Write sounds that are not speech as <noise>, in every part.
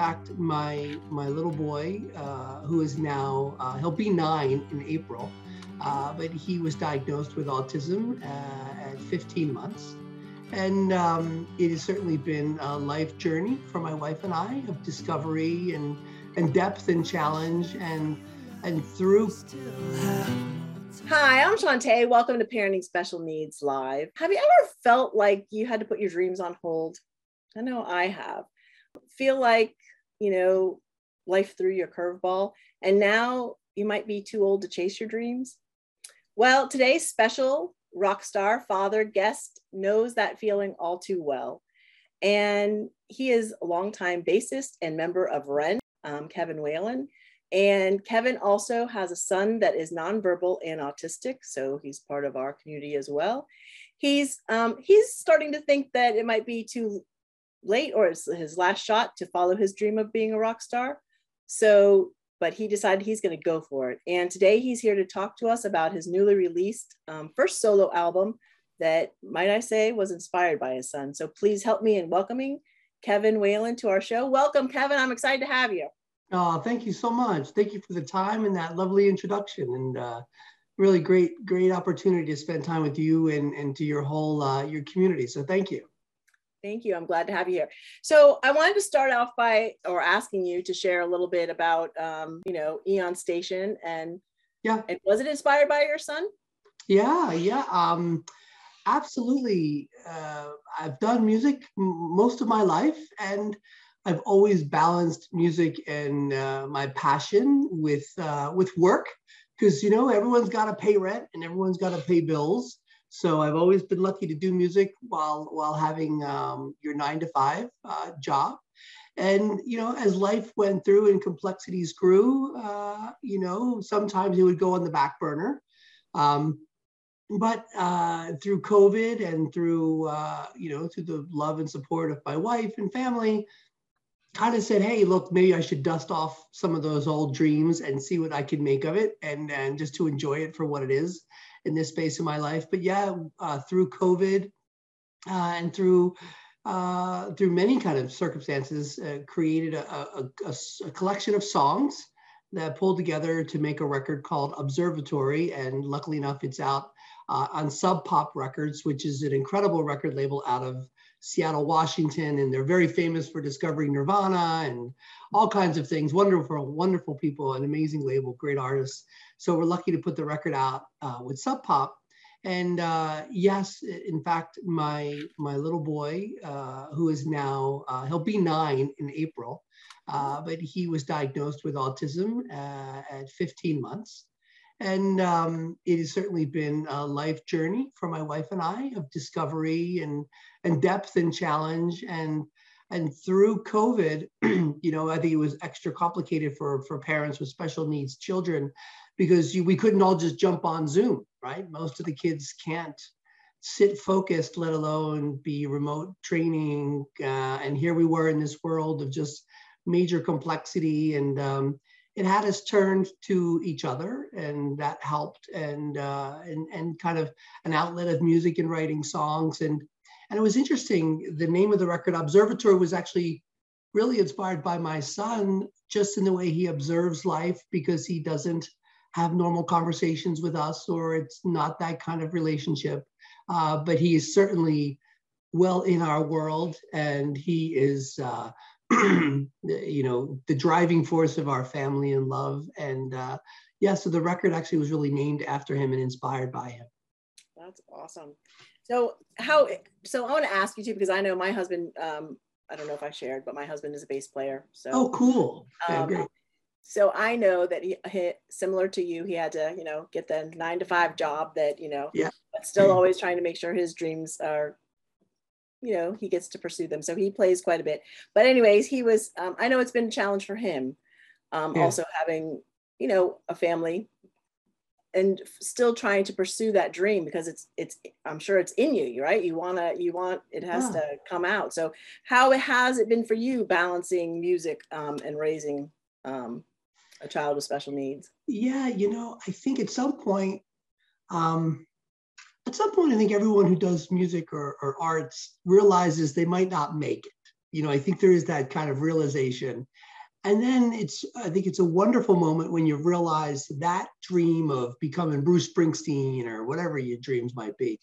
fact, my my little boy, uh, who is now uh, he'll be nine in April, uh, but he was diagnosed with autism uh, at 15 months, and um, it has certainly been a life journey for my wife and I of discovery and and depth and challenge and and through. Hi, I'm Shantae. Welcome to Parenting Special Needs Live. Have you ever felt like you had to put your dreams on hold? I know I have. Feel like, you know, life threw you a curveball and now you might be too old to chase your dreams? Well, today's special rock star father guest knows that feeling all too well. And he is a longtime bassist and member of Ren, um, Kevin Whelan. And Kevin also has a son that is nonverbal and autistic, so he's part of our community as well. He's um, he's starting to think that it might be too late or his last shot to follow his dream of being a rock star. So, but he decided he's going to go for it. And today he's here to talk to us about his newly released um, first solo album that, might I say, was inspired by his son. So please help me in welcoming Kevin Whelan to our show. Welcome, Kevin. I'm excited to have you. Oh, thank you so much. Thank you for the time and that lovely introduction and uh, really great, great opportunity to spend time with you and, and to your whole, uh, your community. So thank you. Thank you. I'm glad to have you here. So I wanted to start off by, or asking you to share a little bit about, um, you know, Eon Station and yeah, and was it inspired by your son? Yeah, yeah, um, absolutely. Uh, I've done music most of my life, and I've always balanced music and uh, my passion with uh, with work because you know everyone's got to pay rent and everyone's got to pay bills. So I've always been lucky to do music while while having um, your nine to five uh, job. And you know, as life went through and complexities grew, uh, you know, sometimes it would go on the back burner. Um, but uh, through COVID and through uh, you know through the love and support of my wife and family, kind of said, hey, look, maybe I should dust off some of those old dreams and see what I can make of it and, and just to enjoy it for what it is in this space of my life. But yeah, uh, through COVID uh, and through uh, through many kind of circumstances, uh, created a, a, a, a, collection of songs that pulled together to make a record called Observatory. And luckily enough, it's out uh, on Sub Pop Records, which is an incredible record label out of Seattle, Washington, and they're very famous for discovering Nirvana and all kinds of things. Wonderful, wonderful people, an amazing label, great artists. So we're lucky to put the record out uh, with Sub Pop. And uh, yes, in fact, my my little boy, uh, who is now uh, he'll be nine in April, uh, but he was diagnosed with autism uh, at 15 months. And um, it has certainly been a life journey for my wife and I of discovery and, and depth and challenge. And, and through COVID, <clears throat> you know, I think it was extra complicated for, for parents with special needs children because you, we couldn't all just jump on Zoom, right? Most of the kids can't sit focused, let alone be remote training. Uh, and here we were in this world of just major complexity and um, it had us turned to each other and that helped and uh, and and kind of an outlet of music and writing songs and and it was interesting the name of the record observatory was actually really inspired by my son just in the way he observes life because he doesn't have normal conversations with us or it's not that kind of relationship. Uh, but he is certainly well in our world and he is uh, <clears throat> you know, the driving force of our family and love. And uh, yeah, so the record actually was really named after him and inspired by him. That's awesome. So how? So I want to ask you too because I know my husband. Um, I don't know if I shared, but my husband is a bass player. So oh, cool. Um. So I know that he, he, similar to you, he had to, you know, get the nine to five job that, you know, yeah. but still always trying to make sure his dreams are you know he gets to pursue them. So he plays quite a bit. But anyways he was um, i know it's been a challenge for him um, yeah. also having you know a family and still trying to pursue that dream because it's it's i'm sure it's in you right? You want to you want it has yeah. to come out. So how has it been for you balancing music um, and raising um, a child with special needs? Yeah you know i think at some point um, at some point, I think everyone who does music or, or arts realizes they might not make it, You know, I think there is that kind of realization. And then it's, I think it's a wonderful moment when you realize that dream of becoming Bruce Springsteen or whatever your dreams might be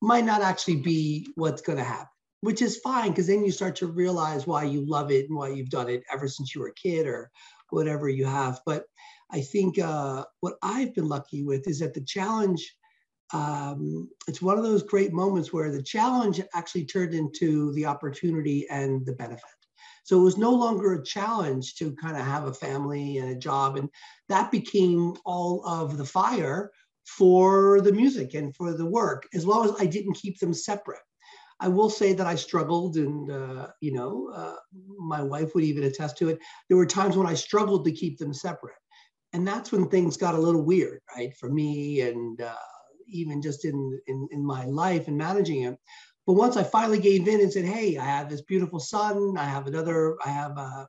might not actually be what's going to happen, which is fine because then you start to realize why you love it and why you've done it ever since you were a kid or whatever you have. But I think uh, what I've been lucky with is that the challenge um, it's one of those great moments where the challenge actually turned into the opportunity and the benefit. So it was no longer a challenge to kind of have a family and a job. And that became all of the fire for the music and for the work, as long as I didn't keep them separate. I will say that I struggled, and uh, you know, uh, my wife would even attest to it. There were times when I struggled to keep them separate, and that's when things got a little weird, right, for me, and uh, even just in, in, in my life and managing it. But once I finally gave in and said, hey, I have this beautiful son, I have another, I have uh,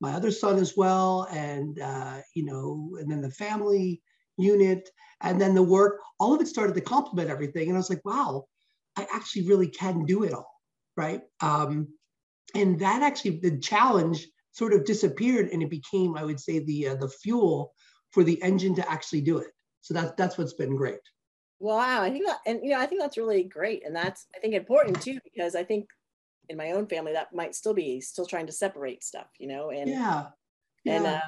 my other son as well, and, uh, you know, and then the family unit, and then the work, all of it started to complement everything. And I was like, wow, I actually really can do it all, right? Um, and that actually, the challenge sort of disappeared and it became, I would say, the, uh, the fuel for the engine to actually do it. So that's, that's what's been great. Wow, I think that, and you know, I think that's really great, and that's I think important too because I think in my own family that might still be still trying to separate stuff, you know, and yeah, yeah. and uh,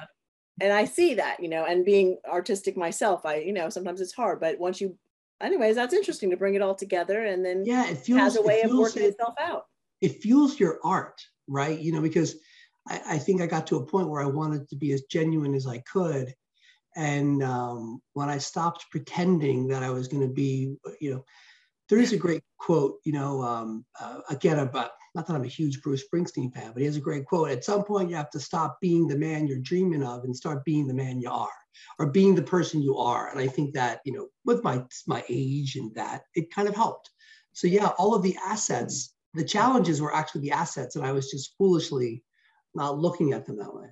and I see that, you know, and being artistic myself, I you know sometimes it's hard, but once you, anyways, that's interesting to bring it all together, and then yeah, it feels has a way it of working it, itself out. It fuels your art, right? You know, because I, I think I got to a point where I wanted to be as genuine as I could and um, when I stopped pretending that I was going to be, you know, there is a great quote, you know, um, uh, again about not that I'm a huge Bruce Springsteen fan, but he has a great quote. At some point, you have to stop being the man you're dreaming of and start being the man you are, or being the person you are. And I think that, you know, with my my age and that, it kind of helped. So yeah, all of the assets, the challenges were actually the assets, and I was just foolishly not looking at them that way.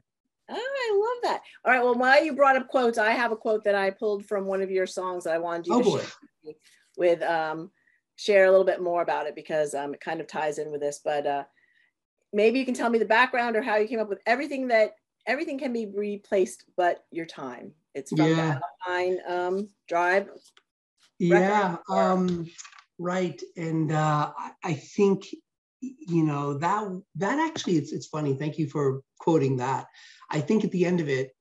Oh, I love that. All right. Well, while you brought up quotes, I have a quote that I pulled from one of your songs that I wanted you oh, to boy. share with um, share a little bit more about it because um, it kind of ties in with this. But uh, maybe you can tell me the background or how you came up with everything that everything can be replaced but your time. It's from yeah. the Alpine um, Drive. Yeah. Um, right. And uh, I think you know that that actually it's it's funny. Thank you for quoting that. I think at the end of it,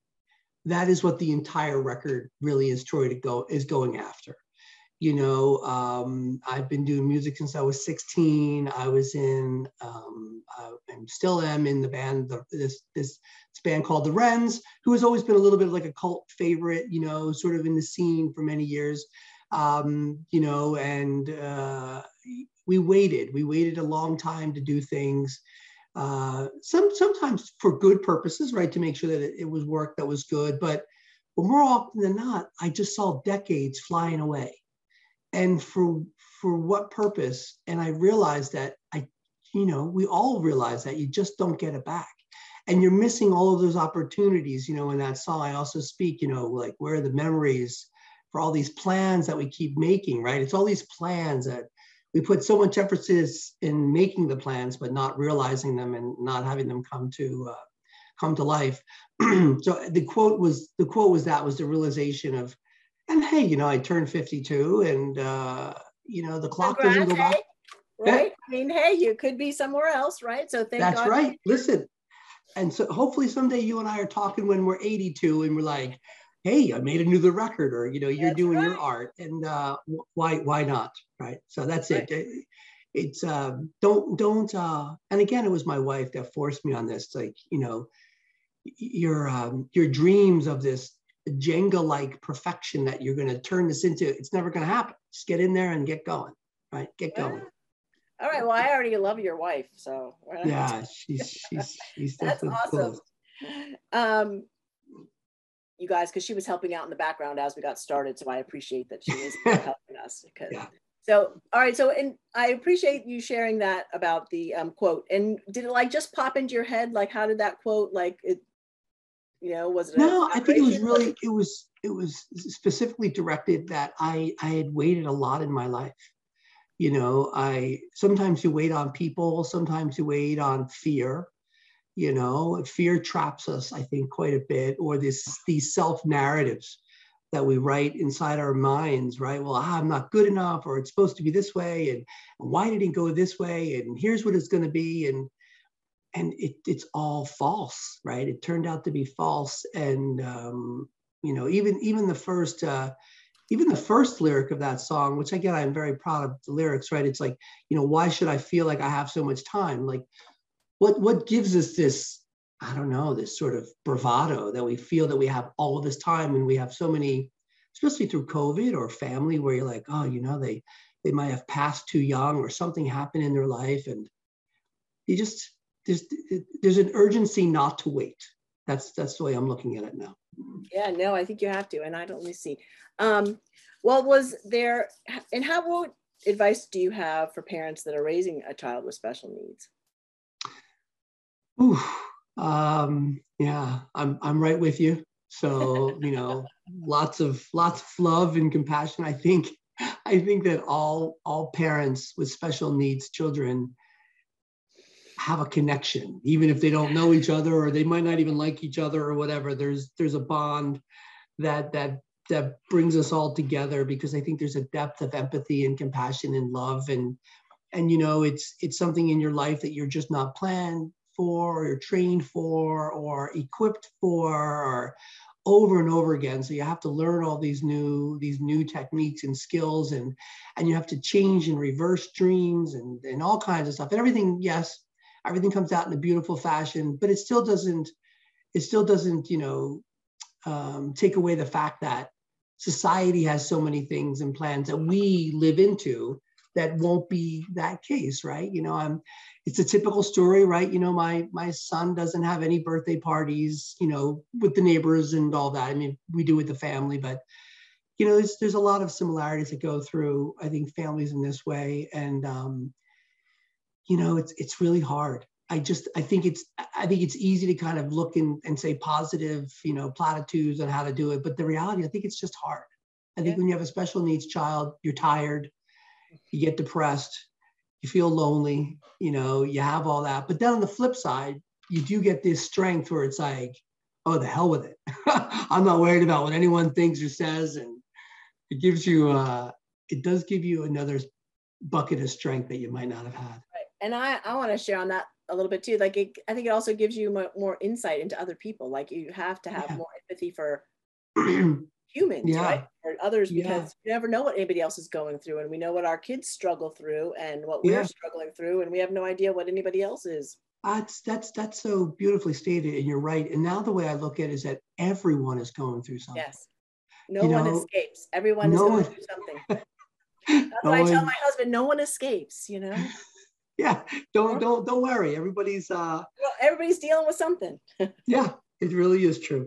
that is what the entire record really is trying to go is going after. You know, um, I've been doing music since I was 16. I was in, um, and still am in the band, the, this, this band called the Wrens, who has always been a little bit like a cult favorite, you know, sort of in the scene for many years. Um, you know, and uh, we waited. We waited a long time to do things uh, some sometimes for good purposes, right, to make sure that it, it, was work that was good. But but more often than not, I just saw decades flying away, and for for what purpose? And I realized that I, you know, we all realize that you just don't get it back. And you're missing all of those opportunities, you know, in that song. I also speak, you know, like where are the memories for all these plans that we keep making, right? It's all these plans that we put so much emphasis in making the plans, but not realizing them and not having them come to uh, come to life. <clears throat> so the quote was the quote was that was the realization of, and hey, you know, I turned 52, and uh, you know, the clock Congrats, doesn't go back. Right. I mean, hey, you could be somewhere else, right? So thank That's God. right. Listen, and so hopefully someday you and I are talking when we're 82 and we're like, hey, I made a new record, or you know, you're that's doing right. your art, and uh, why why not, right? So that's right. it. It's uh, don't don't uh, and again, it was my wife that forced me on this. It's like you know, your um, your dreams of this Jenga-like perfection that you're going to turn this into, it's never going to happen. Just get in there and get going, right? Get going. All right. Well, I already love your wife, so yeah, she's she's she's <laughs> that's awesome. Um, you guys because she was helping out in the background as we got started. So I appreciate that she is <laughs> helping us. Because yeah. so all right. So and I appreciate you sharing that about the um, quote. And did it like just pop into your head? Like how did that quote like it? You know, was it? No, I think it was really it was it was specifically directed that I I had waited a lot in my life you know i sometimes you wait on people sometimes you wait on fear you know fear traps us i think quite a bit or this these self narratives that we write inside our minds right? Well i'm not good enough or it's supposed to be this way and, why did it go this way and here's what it's going to be and and it, it's all false right? It turned out to be false and um, you know even even the first uh, even the first lyric of that song which again i'm very proud of the lyrics right? It's like you know why should i feel like i have so much time? Like what what gives us this i don't know this sort of bravado that we feel that we have all this time and we have so many especially through covid or family where you're like oh you know they they might have passed too young or something happened in their life. And you just there's there's an urgency not to wait. That's that's the way i'm looking at it now. Yeah no i think you have to and i don't see. Um well was there and how what advice do you have for parents that are raising a child with special needs Um, yeah, I'm I'm right with you. So you know, lots of lots of love and compassion. I think I think that all all parents with special needs children have a connection, even if they don't know each other or they might not even like each other or whatever. There's there's a bond that that that brings us all together because I think there's a depth of empathy and compassion and love and and you know it's it's something in your life that you're just not planned for or trained for or equipped for or over and over again. So you have to learn all these new these new techniques and skills and and you have to change and reverse dreams and and all kinds of stuff. And everything yes everything comes out in a beautiful fashion but it still doesn't it still doesn't you know um, take away the fact that society has so many things and plans that we live into that won't be that case right you know i'm it's a typical story, right? You know, my my son doesn't have any birthday parties, you know, with the neighbors and all that. I mean, we do with the family, but you know, there's there's a lot of similarities that go through. I think families in this way, and um, you know, it's it's really hard. I just I think it's I think it's easy to kind of look and, and say positive, you know, platitudes on how to do it, but the reality, I think it's just hard. I think yeah. when you have a special needs child, you're tired, you get depressed, you feel lonely, you know, you have all that. But then on the flip side, you do get this strength where it's like, oh, the hell with it. <laughs> I'm not worried about what anyone thinks or says. And it gives you, uh, it does give you another bucket of strength that you might not have had. Right. And I, I want to share on that a little bit too. Like, it, I think it also gives you more, more insight into other people. Like, you have to have yeah. more empathy for <clears throat> humans, yeah. right? Or others, because yeah. you never know what anybody else is going through. And we know what our kids struggle through and what we're struggling through, and we have no idea what anybody else is. That's that's that's so beautifully stated, and you're right. And now the way I look at it is that everyone is going through something. Yes. No you one know, escapes. Everyone no is going one, through something. <laughs> That's no why I tell my husband, no one escapes, you know? <laughs> Yeah. Don't don't don't worry. Everybody's uh well, everybody's dealing with something. <laughs> yeah, it really is true.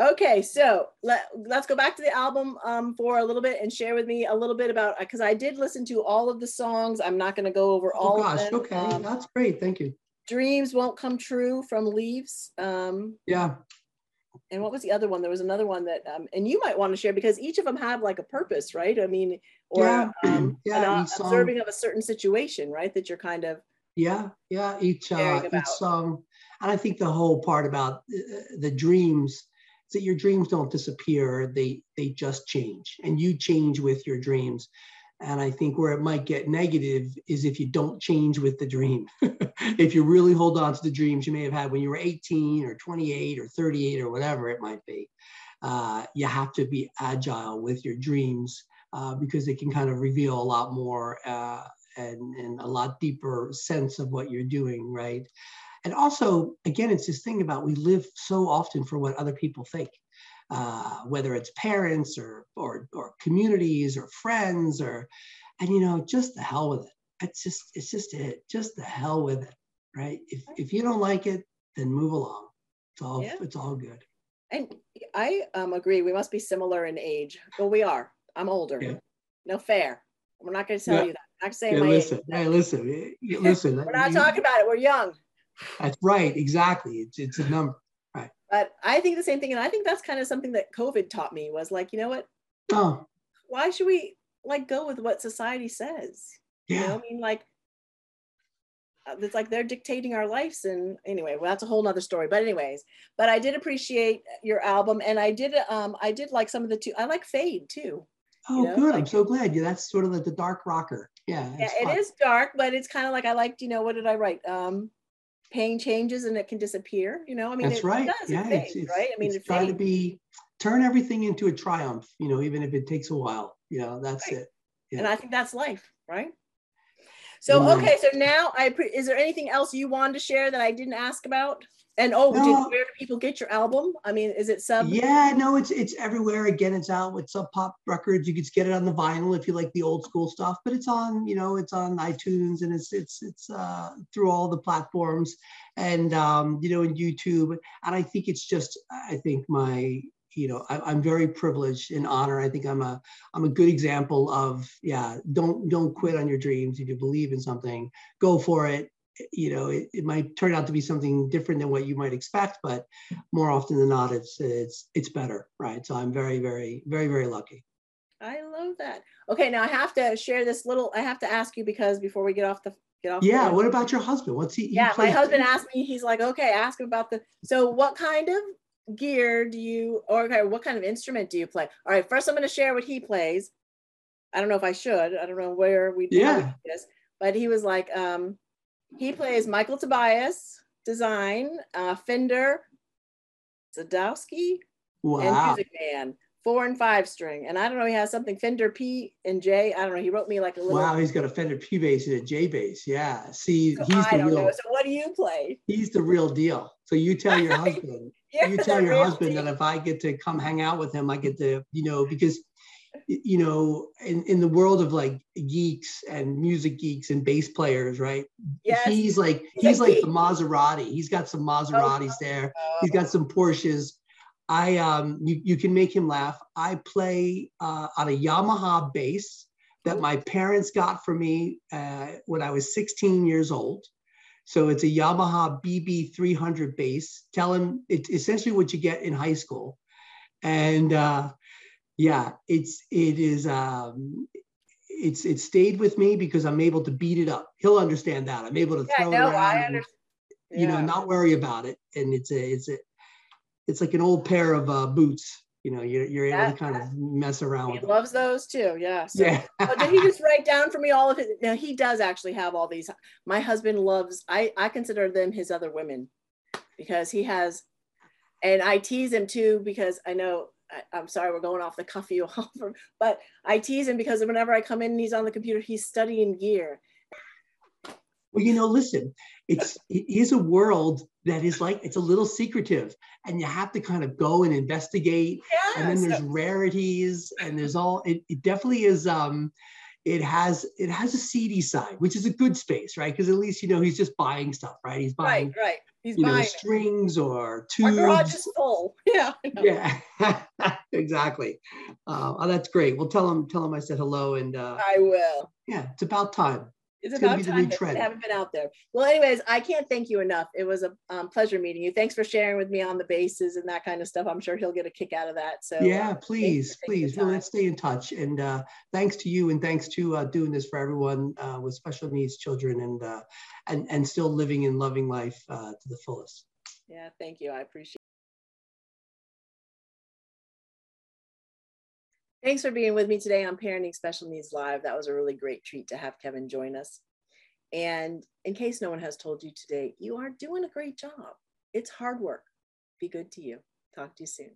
Okay, so let, let's go back to the album um, for a little bit and share with me a little bit about because I did listen to all of the songs. I'm not going to go over oh, all oh, gosh, of them. Okay, um, that's great. Thank you. Dreams Won't Come True from Leaves. Um, yeah. And what was the other one? There was another one that, um, and you might want to share because each of them have like a purpose, right? I mean, or yeah, um, <clears throat> yeah, an observing of a certain situation, right? That you're kind of. Yeah, yeah. Each uh, each song, and I think the whole part about uh, the dreams that your dreams don't disappear they they just change and you change with your dreams. And i think where it might get negative is if you don't change with the dream. <laughs> If you really hold on to the dreams you may have had when you were 18 or 28 or 38 or whatever it might be uh, you have to be agile with your dreams uh, because they can kind of reveal a lot more uh, and, and a lot deeper sense of what you're doing right and also, again, it's this thing about we live so often for what other people think, uh, whether it's parents or, or, or communities or friends or, and you know, just the hell with it. It's just, it's just it, just the hell with it, right? If, if you don't like it, then move along. It's all, yeah. it's all good. And I um, agree. We must be similar in age. Well, we are. I'm older. Yeah. No fair. We're not going to tell yeah. you that. I'm not saying yeah, my listen, age. Hey, listen, <laughs> listen. We're not talking about it. We're young. That's right. Exactly. It's, it's a number. Right. But I think the same thing. And I think that's kind of something that COVID taught me was like, you know what? Oh. Why should we like go with what society says? Yeah. You know, I mean, like uh, it's like they're dictating our lives and anyway well that's a whole nother story but anyways but i did appreciate your album and i did um i did like some of the two i like fade too oh you know? good i'm so glad yeah that's sort of like the dark rocker yeah yeah it is dark but it's kind of like i liked you know what did i write um pain changes and it can disappear you know? I mean that's it, right. it does, yeah it fades, it's, right? I mean it's try to be turn everything into a triumph you know even if it takes a while you know that's right. it. Yeah. and i think that's life right? So okay, so now I pre- is there anything else you wanted to share that I didn't ask about? And oh, no. where do people get your album? I mean, is it sub? Yeah, no, it's it's everywhere. Again, it's out with Sub Pop Records. You can get it on the vinyl if you like the old school stuff, but it's on, you know, it's on iTunes and it's it's it's uh, through all the platforms and um, you know, in YouTube. And I think it's just, I think my you know I, am very privileged and honored i think i'm a i'm a good example of yeah don't don't quit on your dreams if you believe in something go for it you know it, it might turn out to be something different than what you might expect but more often than not it's it's it's better right so i'm very very very very lucky i love that okay now i have to share this little i have to ask you because before we get off the get off yeah what about your husband what's he, he yeah my husband asked me he's like okay ask him about the so what kind of gear do you or okay, what kind of instrument do you play? All right, first I'm going to share what he plays. I don't know if I should. I don't know where we yeah. this, but he was like, um, he plays Michael Tobias design, uh, Fender, Sadowsky, wow. and Music Man four and five string. And I don't know, he has something Fender P and J. I don't know. He wrote me like a little. Wow, he's got a Fender P bass and a J bass. Yeah. See, so he's I the real. Know. So what do you play? He's the real deal. So you tell your <laughs> husband. you tell your husband deal. that if I get to come hang out with him, I get to, you know, because you know, in, in the world of like geeks and music geeks and bass players, right? Yes. He's like he's like the Maserati. He's got some Maseratis oh, there. He's got some Porsches I um, you, you can make him laugh. I play uh, on a Yamaha bass that my parents got for me uh, when I was 16 years old. So it's a Yamaha BB 300 bass. Tell him it's essentially what you get in high school, and uh, yeah, it's it is um, it's it stayed with me because I'm able to beat it up. He'll understand that. I'm able to yeah, throw no, it around. I And, you know, not worry about it. And it's a it's a it's like an old pair of uh, boots. You know, you're, you're able to kind of mess around he with. loves them. those too. Yeah. So, yeah. <laughs> oh, did he just write down for me all of his? Now he does actually have all these. My husband loves. I I consider them his other women, because he has, and I tease him too because I know I, am sorry, we're going off the cuff you cuffy, <laughs> but I tease him because whenever I come in and he's on the computer, he's studying gear. Well, you know, listen, it's it is a world that is like it's a little secretive, and you have to kind of go and investigate. Yes. And then there's rarities, and there's all. It, it definitely is. Um, it has it has a seedy side, which is a good space, right? Because at least you know he's just buying stuff, right? He's buying right, right. He's you know strings or tubes. Our garage is full. <laughs> Yeah. Yeah. <laughs> exactly. Uh, oh, that's great. Well, tell him tell him I said hello, and uh, I will. Yeah, it's about time. It's, it's about time that haven't been out there. Well, anyways, I can't thank you enough. It was a um, pleasure meeting you. Thanks for sharing with me on the bases and that kind of stuff. I'm sure he'll get a kick out of that. So yeah, uh, please, please, well, let's stay in touch. And uh, thanks to you, and thanks to uh, doing this for everyone uh, with special needs children, and uh, and and still living and loving life uh, to the fullest. Yeah, thank you. I appreciate. Thanks for being with me today on Parenting Special Needs Live. That was a really great treat to have Kevin join us. And in case no one has told you today, you are doing a great job. It's hard work. Be good to you. Talk to you soon.